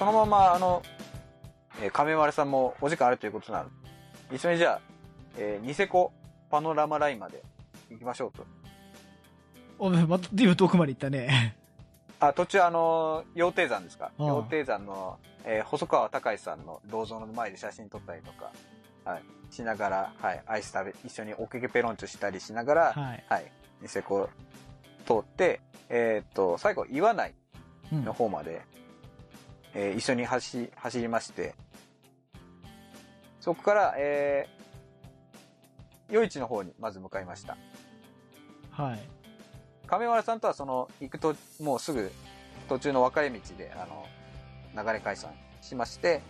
で、そのまま、あの、えー亀丸さんもお時間あるということなので、一緒にじゃあ、えーニセコパノラマラインまで行きましょうと。おまた、随分遠くまで行ったね。あ、途中あの、羊蹄山ですか？羊蹄山の、えー細川隆さんの銅像の前で写真撮ったりとか、はい、しながら、はい、アイス食べ、一緒におけけペロンチョしたりしながら、はい。はい、ニセコ通って、えーっと、最後、岩内うんの方まで、えー一緒に走、走りまして、そこから、えー、夜市の方にまず向かいました。はい。亀原さんとはその、行くと、もうすぐ途中の分かれ道で、あの、流れ解散しまして、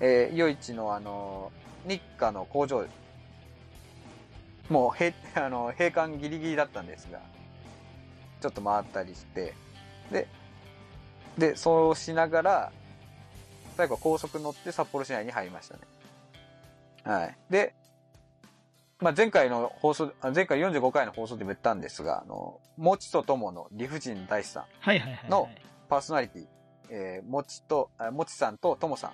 えー、夜市のあの、日課の工場、もう、閉、あの、閉館ギリギリだったんですが、ちょっと回ったりして、で、で、そうしながら、最後は高速乗って札幌市内に入りましたね。はい。で、まあ、前回の放送、あ前回45回の放送でも言ったんですが、あの、もちとともの理不尽大師さん。のパーソナリティ、えー、もちと、あもちさんとともさん。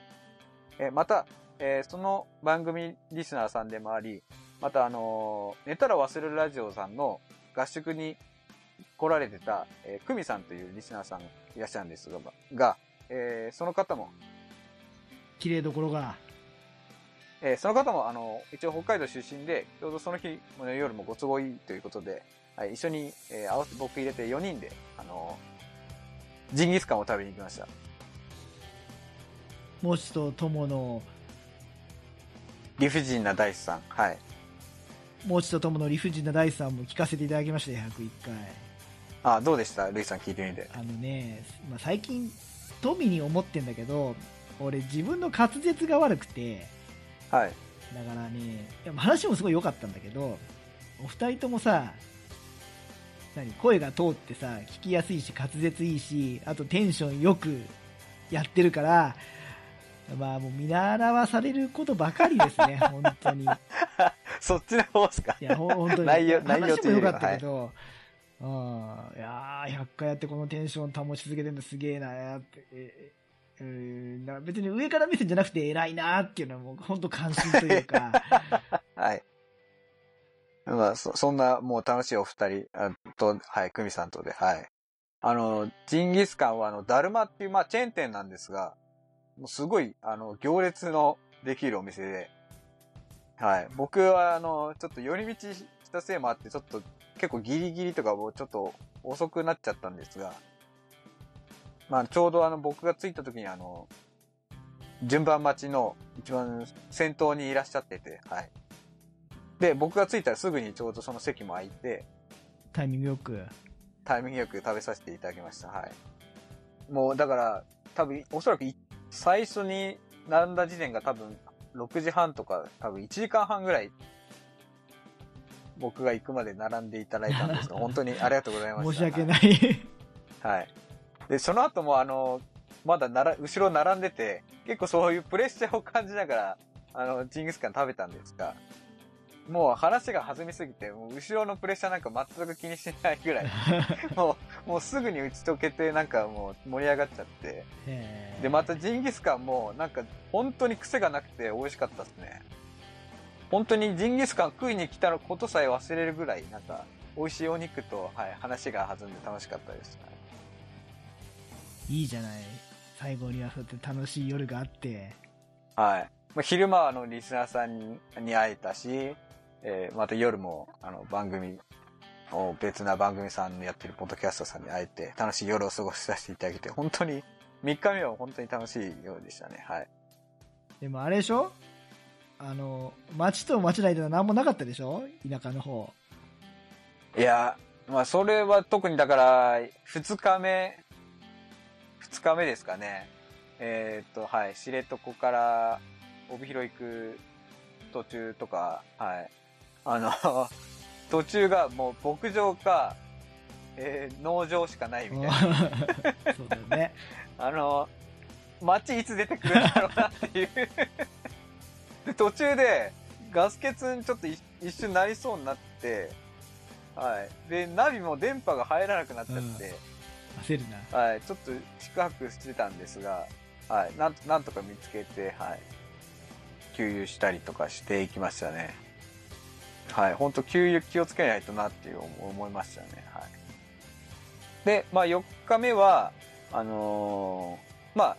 えーまた、えーその番組リスナーさんでもあり、またあのー寝たら忘れるラジオさんの合宿に来られてた、えー、久美さんというリスナーさんいらっしゃるんですが、がえーその方も、綺麗どころが。えーその方も、あの、一応北海道出身で、ちょうどその日の夜もご都合いいということで、はい、一緒に、えー合わせて僕入れて4人で、あの、ジンギスカンを食べに行きました。もちとともの、理不尽な大師さん。はい。もちとともの理不尽な第三も聞かせていただきましたよ、101回。あ、どうでした？ルイさん聞いてみて。あのね、まあ、最近、富に思ってんだけど、俺自分の滑舌が悪くて、はい。だからね、いや話もすごい良かったんだけど、お二人ともさ、何、声が通ってさ、聞きやすいし、滑舌いいし、あとテンションよくやってるから、まあもう見習わされることばかりですね、本当に。いそっちの方ですか？や、ほ本当に。内容内容も良かったけど、うん、いやー、100回やってこのテンション保ち続けてるのすげえなって。えうん、だから別に上から目線じゃなくて偉いなっていうのはもう本当感心というか、はい。まあ、そ、そんな、もう楽しいお二人、あと、はい、久美さんとで、はい。あの、ジンギスカンは、あの、ダルマっていう、まあ、チェーン店なんですが、もうすごい、あの、行列のできるお店で、はい。僕は、あの、ちょっと寄り道したせいもあって、ちょっと、結構ギリギリとかもうちょっと遅くなっちゃったんですが、まあ、ちょうどあの、僕が着いた時にあの、順番待ちの一番先頭にいらっしゃってて、はい。で、僕が着いたらすぐにちょうどその席も空いて、タイミングよく。タイミングよく食べさせていただきました。はい。もう、だから、多分、おそらくい最初に並んだ時点が多分、6時半とか、多分1時間半ぐらい、僕が行くまで並んでいただいたんですが、本当にありがとうございました。申し訳ない。はい。で、その後もあの、まだなら、後ろ並んでて、結構そういうプレッシャーを感じながら、あの、ジンギスカン食べたんですが、もう話が弾みすぎて、もう後ろのプレッシャーなんか全く気にしないぐらい、もう、もうすぐに打ち解けて、なんかもう盛り上がっちゃって、で、またジンギスカンも、なんか本当に癖がなくて美味しかったですね。本当にジンギスカン食いに来たことさえ忘れるぐらい、なんか、美味しいお肉と、はい、話が弾んで楽しかったです。いいじゃない。最後にはそうやって楽しい夜があって。はい。まあ、昼間はあの、リスナーさんにに会えたし、えーまた夜も、あの、番組を別な番組さんのやってるポッドキャストさんに会えて、楽しい夜を過ごさせていただけて、本当に、3日目は本当に楽しいようでしたね。はい。でもあれでしょ？あの、町と町の間は何もなかったでしょ？田舎の方。いや、まあ、それは特にだから、2日目、2日目ですかね。えーっと、はい、知床から帯広行く途中とか、はい。あの、途中がもう牧場か、えー農場しかないみたいな。そうだよね。あの、街いつ出てくるんだろうなっていう。で、途中で、ガス欠にちょっと一一瞬なりそうになって、はい。で、ナビも電波が入らなくなっちゃって、焦るな。はい。ちょっと宿泊してたんですが、はい、なんなんとか見つけて、はい、給油したりとかしていきましたね。はい、本当給油気をつけないとなっていう思いましたね。はい。で、まあ4日目は、あのーまあ、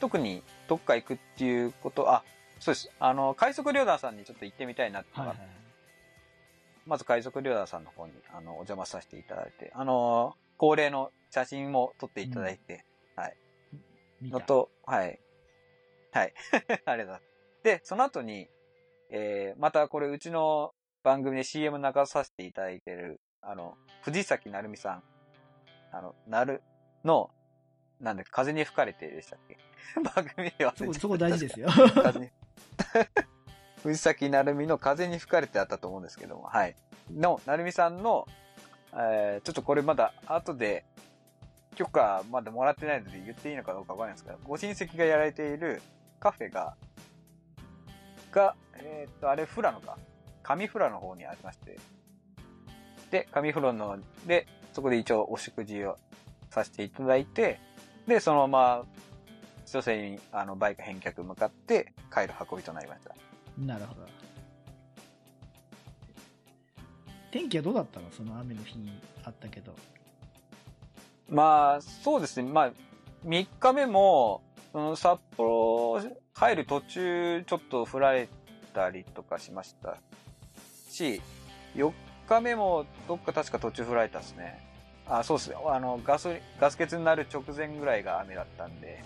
特にどっか行くっていうこと、あ、そうです。あの、海賊旅団さんにちょっと行ってみたいなっていうのがはいはい。まず海賊旅団さんの方に、あの、お邪魔させていただいて、あの、恒例の写真も撮っていただいて、見たのと、はい。はい。ありがとうございます。で、その後に、えー、またこれうちの番組で CM 流させていただいてる、あの、藤崎成美さん。あの、なる、の、なんで、風に吹かれてでしたっけ？番組で忘れちゃったそこ、そこ大事ですよ。藤崎成美の風に吹かれてあったと思うんですけども、はい。の、成美さんの、えー、ちょっとこれまだ後で許可まだもらってないので言っていいのかどうかわかんないですけど、ご親戚がやられているカフェが、が、えーっと、あれフラノか。上富良の方にありまして。で、上富良の、で、そこで一応お食事をさせていただいて、で、そのまま、女性に、あの、バイク返却向かって帰る運びとなりました。なるほど。天気はどうだったの？その雨の日にあったけど。まあ、そうですね。まあ、3日目も、うん、札幌帰る途中、ちょっと降られたりとかしましたし、4日目もどっか確か途中降られたですね。あ、そうですね。あの、ガソリン、ガス欠になる直前ぐらいが雨だったんで。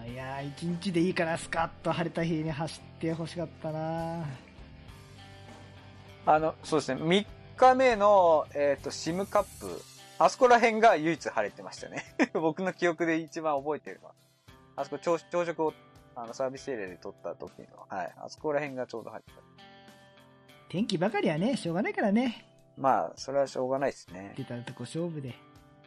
あーいやー、一日でいいからスカッと晴れた日に走ってほしかったなあの、そうですね。3日目の、えっ、と、シムカップ。あそこら辺が唯一晴れてましたね。僕の記憶で一番覚えてるのは。あそこ朝朝食をあのサービスエリアで取った時の、はい。あそこら辺がちょうど入ってた。天気ばかりはね、しょうがないからね。まあ、それはしょうがないですね。出たとこ勝負で。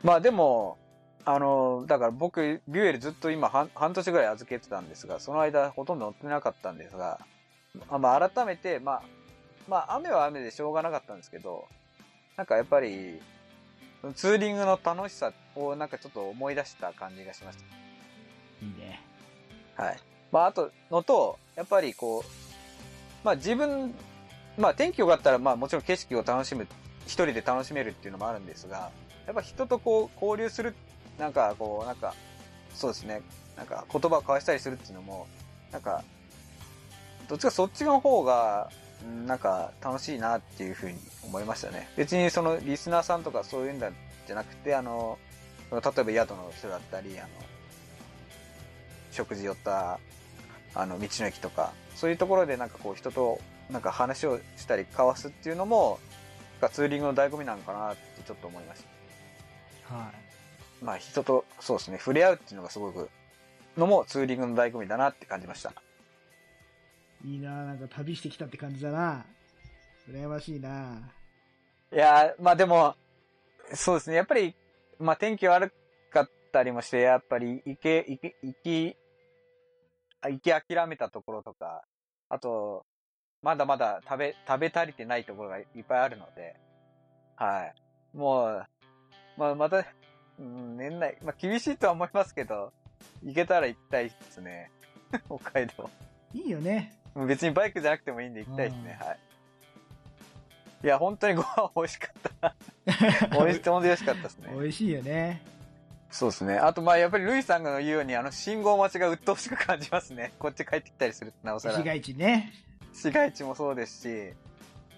まあでも、あの、だから僕、ビュエルずっと今半半年ぐらい預けてたんですが、その間ほとんど乗ってなかったんですが、あまあ改めて、まあ、まあ雨は雨でしょうがなかったんですけど、なんかやっぱり、ツーリングの楽しさをなんかちょっと思い出した感じがしましいいね。た。はい。まああとのと、やっぱりこう、まあ自分、まあ天気良かったらまあもちろん景色を楽しむ、一人で楽しめるっていうのもあるんですが、やっぱ人とこう交流する、なんかこう、なんか、そうですね、なんか言葉を交わしたりするっていうのも、なんか、どっちかそっちの方が、なんか楽しいなっていうふうに思いましたね。別にそのリスナーさんとかそういうんだじゃなくて、あの、例えば宿の人だったり、あの、食事寄った、あの、道の駅とか、そういうところでなんかこう人となんか話をしたり交わすっていうのも、ツーリングの醍醐味なのかなってちょっと思いました。はまあ人と、そうですね、触れ合うっていうのがすごく、のもツーリングの醍醐味だなって感じました。い。いいななんか旅してきたって感じだな羨ましいないやー、まあでも、そうですね、やっぱり、まあ天気悪かったりもして、やっぱり行け、行き、あ行き諦めたところとか、あと、まだまだ食べ、食べ足りてないところがいっぱいあるので、はい。もう、まあまた、うん、年内、まあ厳しいとは思いますけど、行けたら行きたいですね。北海道。いいよね。別にバイクじゃなくてもいいんで行きたいですね、うんはい。いや、本当にご飯美味しかった。美味しい、本当に美味しかったですね。美味しいよね。そうですね。あと、まあ、やっぱりルイさんが言うように、あの、信号待ちが鬱陶しく感じますね。こっち帰ってきたりするとなおさら。市街地ね。市街地もそうですし、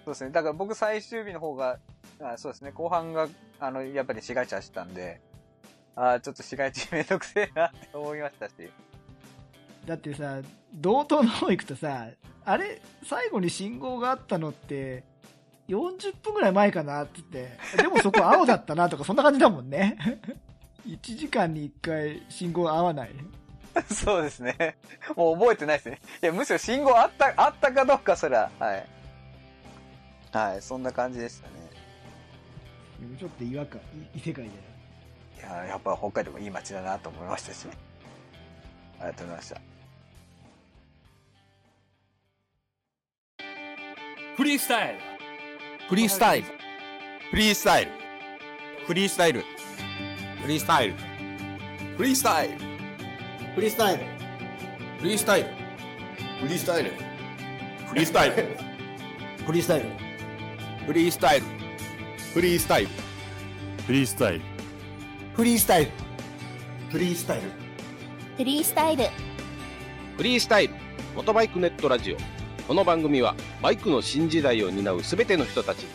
そうですね。だから僕最終日の方が、あそうですね。後半が、あの、やっぱり市街地走ったんで、ああ、ちょっと市街地めんどくせえなって思いましたし。だってさ、道東の方行くとさ、あれ、最後に信号があったのって、40分ぐらい前かなって言って、でもそこ青だったなとか、そんな感じだもんね。1時間に1回信号合わない。そうですね。もう覚えてないですね。いや、むしろ信号あった、あったかどうかすら、はい。はい、そんな感じでしたね。でもちょっと違和感、い異世界だよ。いや、やっぱ北海道もいい街だなと思いましたし。ありがとうございました。フリースタイルフリースタイル。フリースタイル。フリースタイル。フリースタイル。フリースタイル。フフリースタイル。フリースタイル。フリースタイル。フリースタイル。フリースタイル。フリースタイル。フリースタイル。フリースタイル。フリースタイル。フリースタイル。フリースタイル。フリースタイル。モトバイクネットラジオ。この番組はバイクの新時代を担う全ての人たちに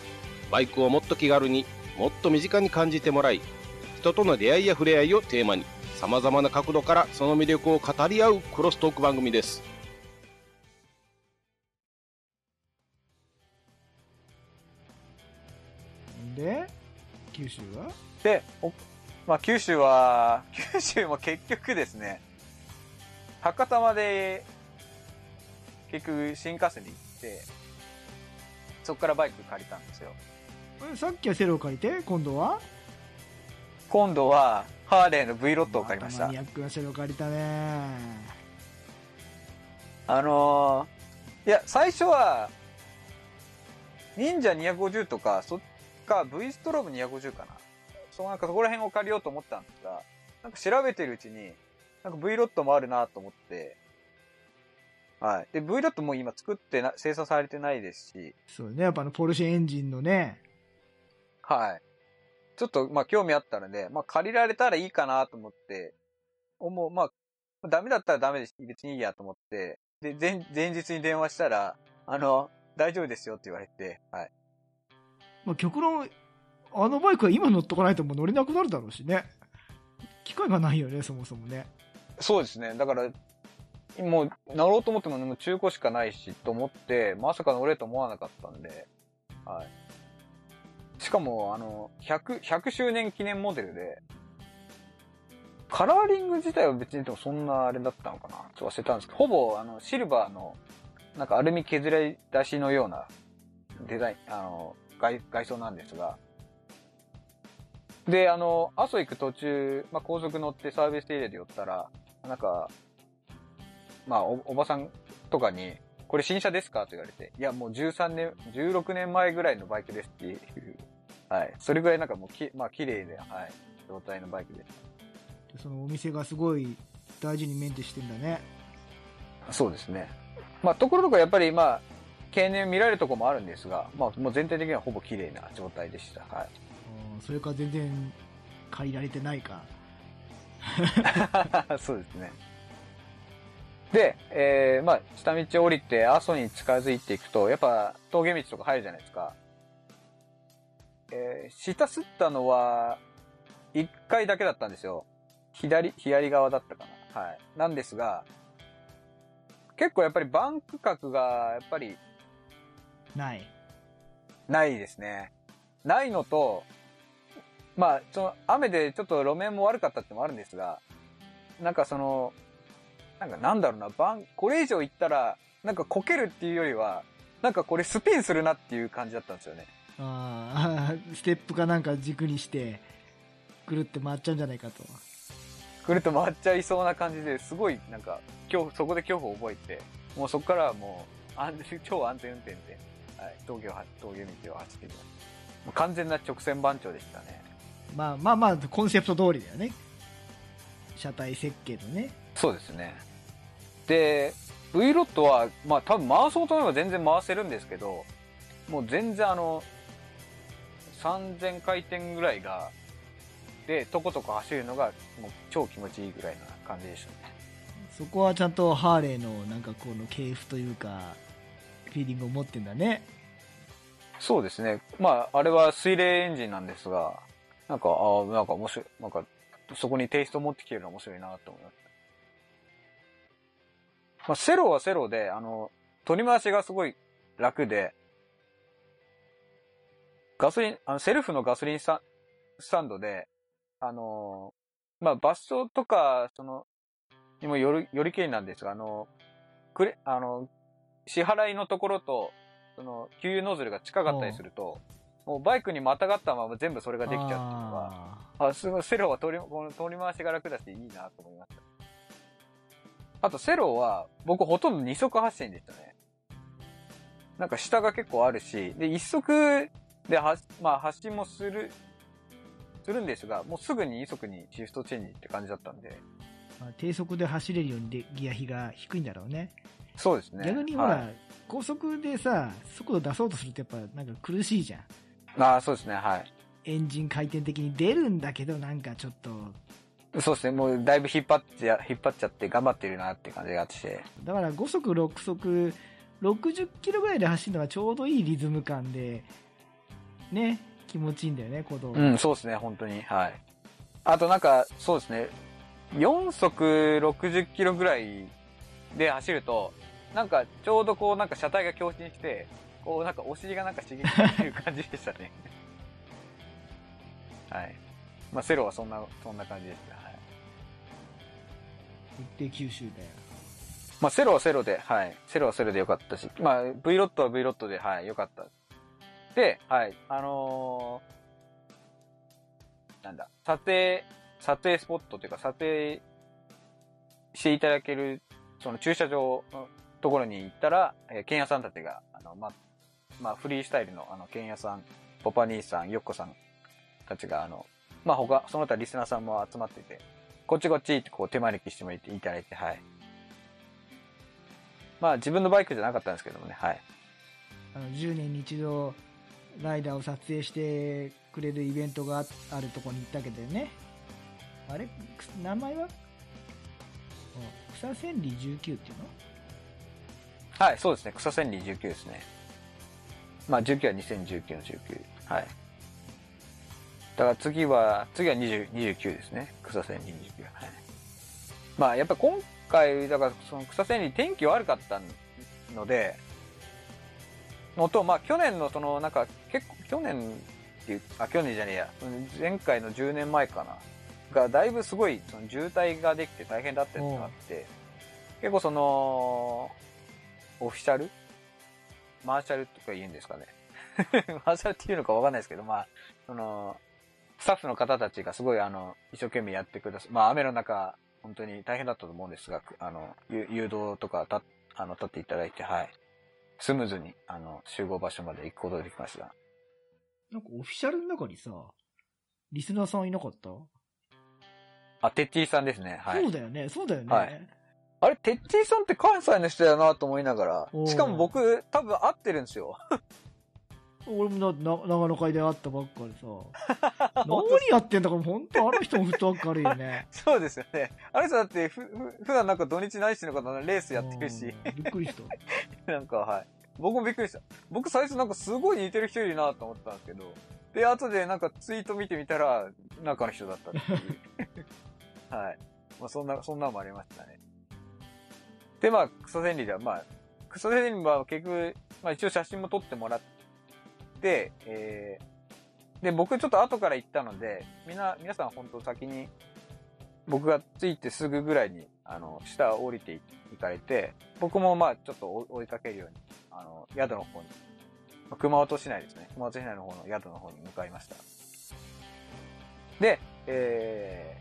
バイクをもっと気軽にもっと身近に感じてもらい人との出会いや触れ合いをテーマにさまざまな角度からその魅力を語り合うクロストーク番組です。で、九州は？で、おまあ、九州は、九州も結局ですね、博多まで、結局新幹線で行って、そこからバイク借りたんですよ。えさっきはセロを借りて、今度は？今度は、ハーレーの V ロットを借りましたマニ。アックなセロを借りたね。あのー、いや、最初は、忍者250とか、そっか、V ストローム250かな。そう、なんかそこら辺を借りようと思ったんですが、なんか調べてるうちに、なんか V ロットもあるなと思って、はい。で、V ロットも今作ってな、生産されてないですし、そうね、やっぱあの、ポルシェエンジンのね、はい。ちょっと、まあ、興味あったので、まあ、借りられたらいいかなと思って、思う、まあ、ダメだったらダメです。別にいいやと思って、で、前、前日に電話したら、あの、大丈夫ですよって言われて、はい。まあ、極論、あのバイクは今乗っとかないともう乗れなくなるだろうしね。機会がないよね、そもそもね。そうですね。だから、もう、乗ろうと思っても、もう中古しかないし、と思って、まさか乗れると思わなかったんで、はい。しかも、あの、100、100周年記念モデルで、カラーリング自体は別にでもそんなあれだったのかなちょっと忘れたんですけど、ほぼ、あの、シルバーの、なんかアルミ削り出しのようなデザイン、あの、外、外装なんですが、で、あの、阿蘇行く途中、まあ、高速乗ってサービスエリアで寄ったら、なんか、まあ、お、おばさんとかに、これ新車ですか？と言われて、いや、もう13年、16年前ぐらいのバイクですっていう、はい。それぐらいなんかもうき、まあ、綺麗で、はい、状態のバイクです。でそのお店がすごい大事にメンテしてんだね。そうですね。まあ、ところどころやっぱり、まあ、経年見られるところもあるんですが、まあ、もう全体的にはほぼ綺麗な状態でした。はい。うんそれか全然借りられてないか。そうですね。で、えー、まあ、下道を降りて阿蘇に近づいていくと、やっぱ峠道とか入るじゃないですか。えー、下すったのは、一回だけだったんですよ。左、左側だったかな。はい。なんですが、結構やっぱりバンク角が、やっぱりない。ないですね。ないのと、まあ、その、雨でちょっと路面も悪かったってのもあるんですが、なんかその、なんかなんだろうな、バン、これ以上行ったら、なんかこけるっていうよりは、なんかこれスピンするなっていう感じだったんですよね。ああ、ステップかなんか軸にして、ぐるって回っちゃうんじゃないかと。くるっと回っちゃいそうな感じですごい、なんか、今日、そこで恐怖を覚えて、もうそこからはもう、安全、超安全運転で、はい、峠をは、峠道を走ってきま完全な直線番長でしたね。まあまあまあ、コンセプト通りだよね。車体設計のね。そうですね。で、V ロットは、まあ多分回そうと思えば全然回せるんですけど、もう全然あの、3000回転ぐらいが、で、とことこ走るのが、もう超気持ちいいぐらいな感じでしたね。そこはちゃんとハーレーのなんかこの系譜というか、フィーリングを持ってんだね。そうですね。まあ、あれは水冷エンジンなんですが、なんか、ああ、なんか面白い、なんか、そこにテイストを持ってきてるのは面白いなと思いました。まあ、セロはセロで、あの、取り回しがすごい楽で、ガソリン、あの、セルフのガソリンスタスタンドで、あのまあ、場所とか、その、にもよる、よりけりなんですが、あの、くれ、あの、支払いのところと、その、給油ノズルが近かったりすると、もうバイクにまたがったまま全部それができちゃうっていうのが、ああ、すごい、セロは取り、この取り回しが楽だし、いいなと思いました。あと、セロは、僕ほとんど二足発進でしたね。なんか下が結構あるし、で、一足では、まあ、発進もする、するんですが、もうすぐに二足にシフトチェンジって感じだったんで、ーまあ低速で走れるようにでギア比が低いんだろうね。そうですね。逆にほら、はい高速でさ、速度出そうとするとやっぱなんか苦しいじゃん。ああ、そうですね、はい。エンジン回転的に出るんだけど、なんかちょっと、そうですね、もうだいぶ引っ張っちゃ、引っ張っちゃって頑張ってるなって感じがして。だから5速、6速、60キロぐらいで走るのがちょうどいいリズム感で、ね、気持ちいいんだよね、鼓動。うん、そうですね、本当に。はい。あとなんか、そうですね、4速60キロぐらいで走ると、なんかちょうどこうなんか車体が強振して、こうなんかお尻がなんか刺激される感じでしたね。はい。まあセロはそんな、そんな感じですね。はい。一定九州だよ。まあセロはセロで、はい。セロはセロでよかったし、まあ V ロットは V ロットで、はい、よかった。で、はい、あのーなんだ、撮影、撮影スポットというか撮影していただける、その駐車場のところに行ったら、えー、剣屋さんたちが、あの、ま、まあ、フリースタイルの、あの、剣屋さん、ポパ兄さん、ヨッコさんたちが、あの、まあ、他、その他リスナーさんも集まってて、こっちこっちってこう手招きしてもらっていただいて、はい。まあ、自分のバイクじゃなかったんですけどもね、はい。あの10年に一度、ライダーを撮影してくれるイベントがあるところに行ったけどね。あれ？名前は？草千里19っていうの？はい、そうですね。草千里19ですね。まあ、19は2019の19。はい。だから次は、次は20 29ですね。草千里29。はい。まあ、やっぱ今回、だからその草千里天気悪かったので、のと、まあ去年のその、なんか、去年っていう、あ、去年じゃねえや、前回の10年前かな。が、だいぶすごい、その渋滞ができて大変だったやつがあって、結構その、オフィシャル？マーシャルとか言うんですかね。マーシャルっていうのかわかんないですけど、まあ、その、スタッフの方たちがすごいあの、一生懸命やってくださまあ雨の中、本当に大変だったと思うんですが、あの、ゆ誘導とかた、あの、立っていただいて、はい。スムーズに、あの、集合場所まで行くことができました。なんかオフィシャルの中にさ、リスナーさんいなかった、あ、テッチーさんですね。はい。そうだよね、そうだよね。はいあれ、テッチーさんって関西の人だなと思いながら、しかも僕、多分会ってるんですよ。俺もなな長野会で会ったばっかりさ。何やってんだか本当あの人もフットワーク軽いよね。そうですよね。あれさ、だってふ、ふ、普段なんか土日何してるのかなレースやってるし。うんびっくりした。なんか、はい。僕もびっくりした。僕最初なんかすごい似てる人いるなと思ったんですけど、で、後でなんかツイート見てみたら、中の人だったっていう。はい。まあそんな、そんなのもありましたね。で、まあ、クソ千里では、まあ、クソ千里は結局、まあ一応写真も撮ってもらって、えー、で、僕ちょっと後から行ったので、みんな、皆さん本当先に、僕が着いてすぐぐらいに、あの、下降りて行かれて、僕もまあちょっと追追いかけるように、あの、宿の方に、まあ熊本市内ですね。熊本市内の方の宿の方に向かいました。で、え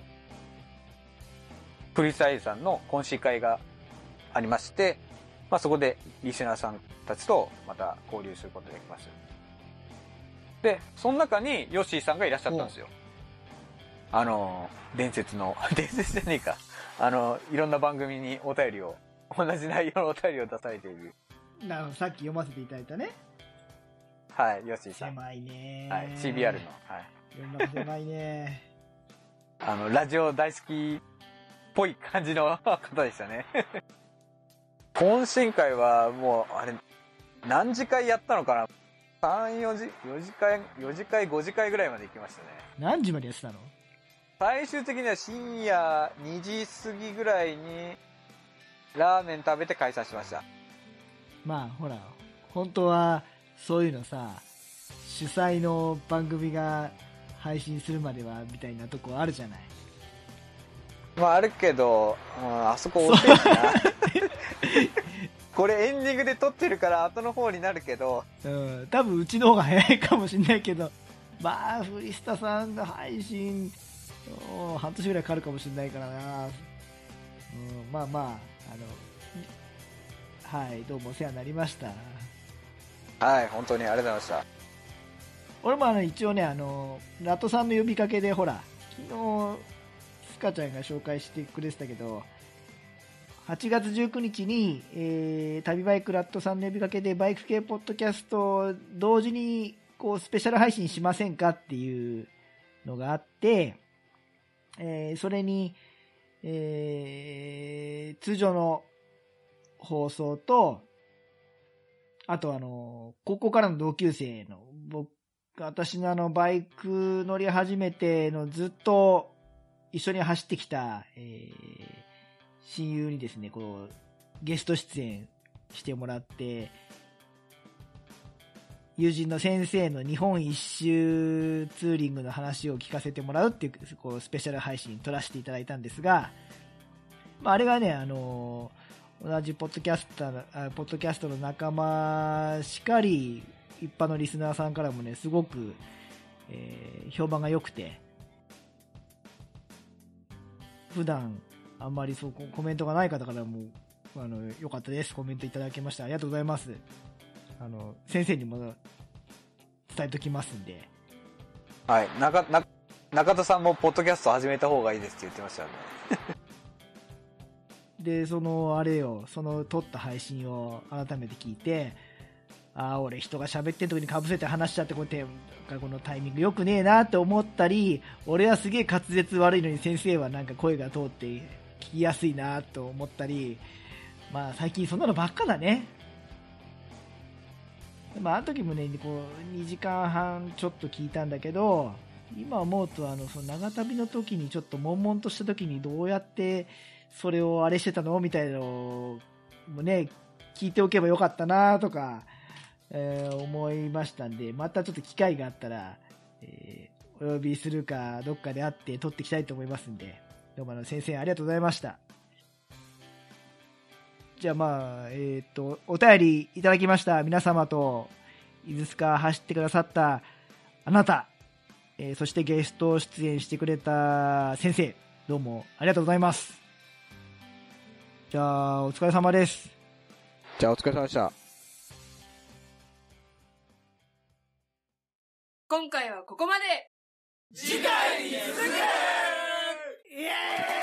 ー、プリサイさんの懇親会がありまして、まあそこでリスナーさんたちとまた交流することができました。で、その中にヨッシーさんがいらっしゃったんですよ。あの、伝説の、伝説じゃねえか。あの、いろんな番組にお便りを、同じ内容のお便りを出されている、なさっき読ませていただいたね。はい、ヨッシーさん。狭いねはい、CBR の、はい。世の中狭いね あの、ラジオ大好きっぽい感じの 方でしたね。懇親会はもう、あれ、何次会やったのかな ?3、4時、4時会、4時会、5時会ぐらいまで行きましたね。何時までやってたの？最終的には深夜2時過ぎぐらいに、ラーメン食べて解散しました。まあほら、本当はそういうのさ、主催の番組が配信するまではみたいなとこあるじゃない。まああるけど、うん、あそこ遅いしな。これエンディングで撮ってるから後の方になるけど、うん、多分うちの方が早いかもしんないけど、まあ、フリスタさんが配信、うん半年ぐらいかかるかもしんないからな。うん、まあまあ、あの、はい、どうもお世話になりました。はい、本当にありがとうございまし俺もあの一応ね、あの、ラットさんの呼びかけで、ほら、昨日、スかちゃんが紹介してくれてたけど、8月19日に、えー旅バイクラットさんの呼びかけでバイク系ポッドキャストを同時にこうスペシャル配信しませんかっていうのがあって、えーそれに、えー通常の放送と、あとあの、高校からの同級生の、僕、私のあの、バイク乗り始めてのずっと一緒に走ってきた、えー親友にですね、こう、ゲスト出演してもらって、友人の先生の日本一周ツーリングの話を聞かせてもらうっていう、こう、スペシャル配信撮らせていただいたんですが、まあ、あれがね、あの同じポッドキャスター、ポッドキャストの仲間しかり、一般のリスナーさんからもね、すごく、えー評判が良くて、普段あんまりそうコメントがない方からも、あの、良かったです。コメントいただきました。ありがとうございます。あの、先生にも伝えときますんで。はい。中、中田さんもポッドキャスト始めた方がいいですって言ってましたよね。で、その、あれよ、その撮った配信を改めて聞いて、ああ、俺人が喋ってる時にかぶせて話しちゃって、こうやって、このタイミング良くねえなって思ったり、俺はすげえ滑舌悪いのに先生はなんか声が通って聞きやすいなと思ったり、まあ最近そんなのばっかだね。まあ、あの時もね、こう、2時間半ちょっと聞いたんだけど、今思うと、あの、その長旅の時にちょっと悶々とした時にどうやってそれをあれしてたの？みたいなのもね、聞いておけばよかったなとか、えー思いましたんで、またちょっと機会があったら、えーお呼びするか、どっかで会って撮っていきたいと思いますんで、どうもあの先生ありがとうございました。じゃあまあ、えっ、と、お便りいただきました皆様と、伊豆スカ走ってくださったあなた、えーそしてゲスト出演してくれた先生、どうもありがとうございます。じゃあ、お疲れ様です。じゃあ、お疲れ様でした。今回はここまで次回に続くイエーイ